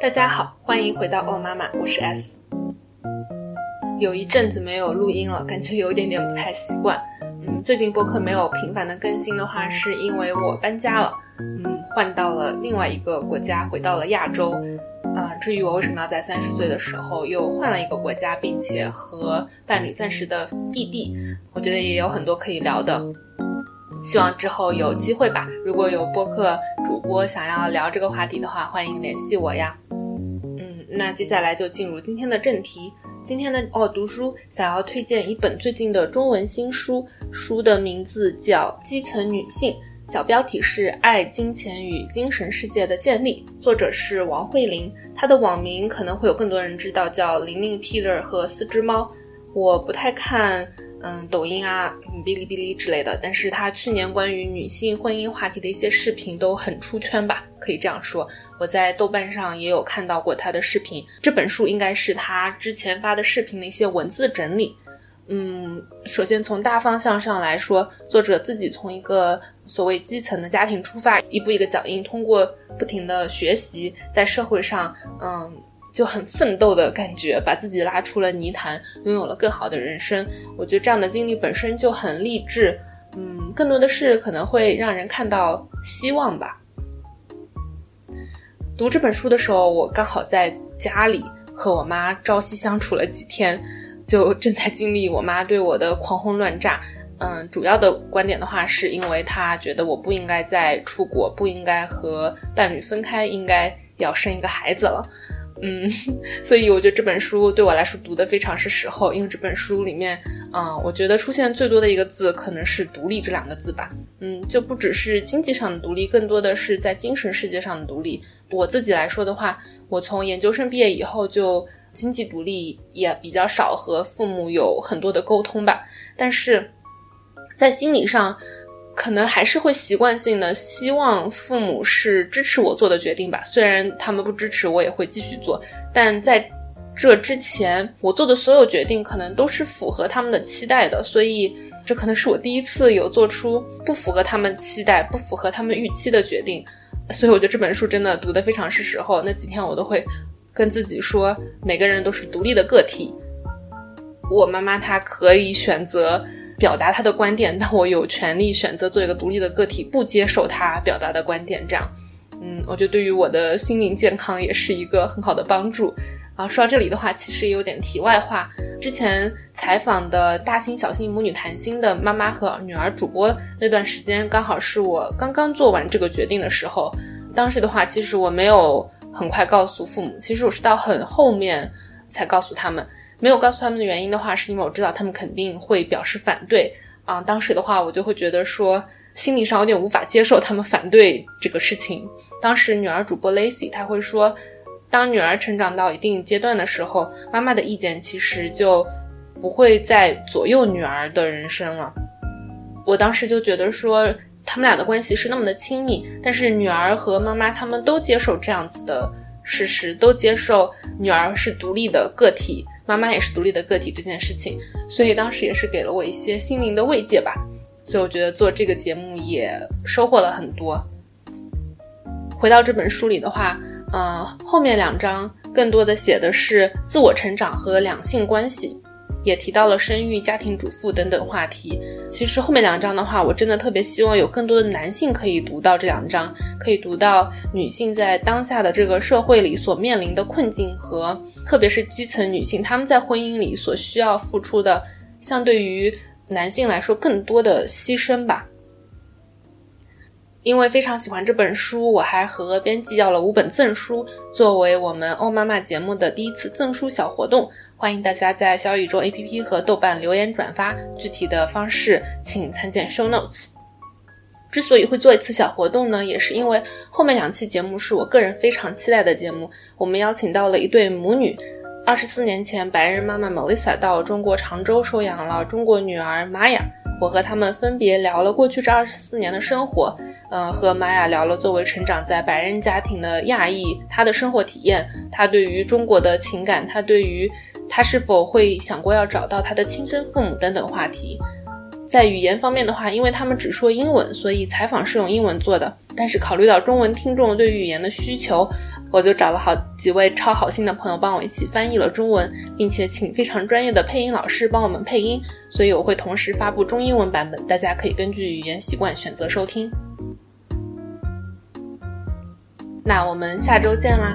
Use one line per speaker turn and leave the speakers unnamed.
大家好，欢迎回到哦妈妈，我是 S。有一阵子没有录音了，感觉有一点点不太习惯。嗯，最近播客没有频繁的更新的话，是因为我搬家了，嗯，换到了另外一个国家，回到了亚洲。啊，至于我为什么要在三十岁的时候又换了一个国家，并且和伴侣暂时的异地，我觉得也有很多可以聊的。希望之后有机会吧。如果有播客主播想要聊这个话题的话，欢迎联系我呀。嗯，那接下来就进入今天的正题。今天的哦读书想要推荐一本最近的中文新书，书的名字叫《基层女性》，小标题是《爱、金钱与精神世界的建立》，作者是王慧玲。她的网名可能会有更多人知道，叫玲玲 Peter 和四只猫。我不太看。嗯，抖音啊，哔哩哔哩之类的，但是她去年关于女性婚姻话题的一些视频都很出圈吧，可以这样说。我在豆瓣上也有看到过她的视频，这本书应该是她之前发的视频的一些文字整理。嗯，首先从大方向上来说，作者自己从一个所谓基层的家庭出发，一步一个脚印，通过不停的学习，在社会上，嗯。就很奋斗的感觉，把自己拉出了泥潭，拥有了更好的人生。我觉得这样的经历本身就很励志，嗯，更多的是可能会让人看到希望吧。读这本书的时候，我刚好在家里和我妈朝夕相处了几天，就正在经历我妈对我的狂轰乱炸。嗯，主要的观点的话，是因为她觉得我不应该再出国，不应该和伴侣分开，应该要生一个孩子了。嗯，所以我觉得这本书对我来说读的非常是时候，因为这本书里面，啊，我觉得出现最多的一个字可能是“独立”这两个字吧。嗯，就不只是经济上的独立，更多的是在精神世界上的独立。我自己来说的话，我从研究生毕业以后就经济独立，也比较少和父母有很多的沟通吧。但是在心理上。可能还是会习惯性的希望父母是支持我做的决定吧，虽然他们不支持，我也会继续做。但在这之前，我做的所有决定可能都是符合他们的期待的，所以这可能是我第一次有做出不符合他们期待、不符合他们预期的决定。所以我觉得这本书真的读得非常是时候。那几天我都会跟自己说，每个人都是独立的个体。我妈妈她可以选择。表达她的观点，但我有权利选择做一个独立的个体，不接受她表达的观点。这样，嗯，我觉得对于我的心灵健康也是一个很好的帮助。啊，说到这里的话，其实也有点题外话。之前采访的大星小星母女谈心的妈妈和女儿主播那段时间，刚好是我刚刚做完这个决定的时候。当时的话，其实我没有很快告诉父母，其实我是到很后面才告诉他们。没有告诉他们的原因的话，是因为我知道他们肯定会表示反对啊。当时的话，我就会觉得说，心理上有点无法接受他们反对这个事情。当时女儿主播 Lacy 她会说，当女儿成长到一定阶段的时候，妈妈的意见其实就不会再左右女儿的人生了。我当时就觉得说，他们俩的关系是那么的亲密，但是女儿和妈妈他们都接受这样子的事实，都接受女儿是独立的个体。妈妈也是独立的个体这件事情，所以当时也是给了我一些心灵的慰藉吧。所以我觉得做这个节目也收获了很多。回到这本书里的话，呃，后面两章更多的写的是自我成长和两性关系。也提到了生育、家庭主妇等等话题。其实后面两章的话，我真的特别希望有更多的男性可以读到这两章，可以读到女性在当下的这个社会里所面临的困境和，特别是基层女性她们在婚姻里所需要付出的，相对于男性来说更多的牺牲吧。因为非常喜欢这本书，我还和编辑要了五本赠书，作为我们欧妈妈节目的第一次赠书小活动。欢迎大家在小宇宙 APP 和豆瓣留言转发，具体的方式请参见 Show Notes。之所以会做一次小活动呢，也是因为后面两期节目是我个人非常期待的节目。我们邀请到了一对母女，二十四年前，白人妈妈 Melissa 到中国常州收养了中国女儿玛雅。我和他们分别聊了过去这二十四年的生活，呃，和玛雅聊了作为成长在白人家庭的亚裔，他的生活体验，他对于中国的情感，他对于他是否会想过要找到他的亲生父母等等话题。在语言方面的话，因为他们只说英文，所以采访是用英文做的。但是考虑到中文听众对语言的需求，我就找了好几位超好心的朋友帮我一起翻译了中文，并且请非常专业的配音老师帮我们配音。所以我会同时发布中英文版本，大家可以根据语言习惯选择收听。那我们下周见啦！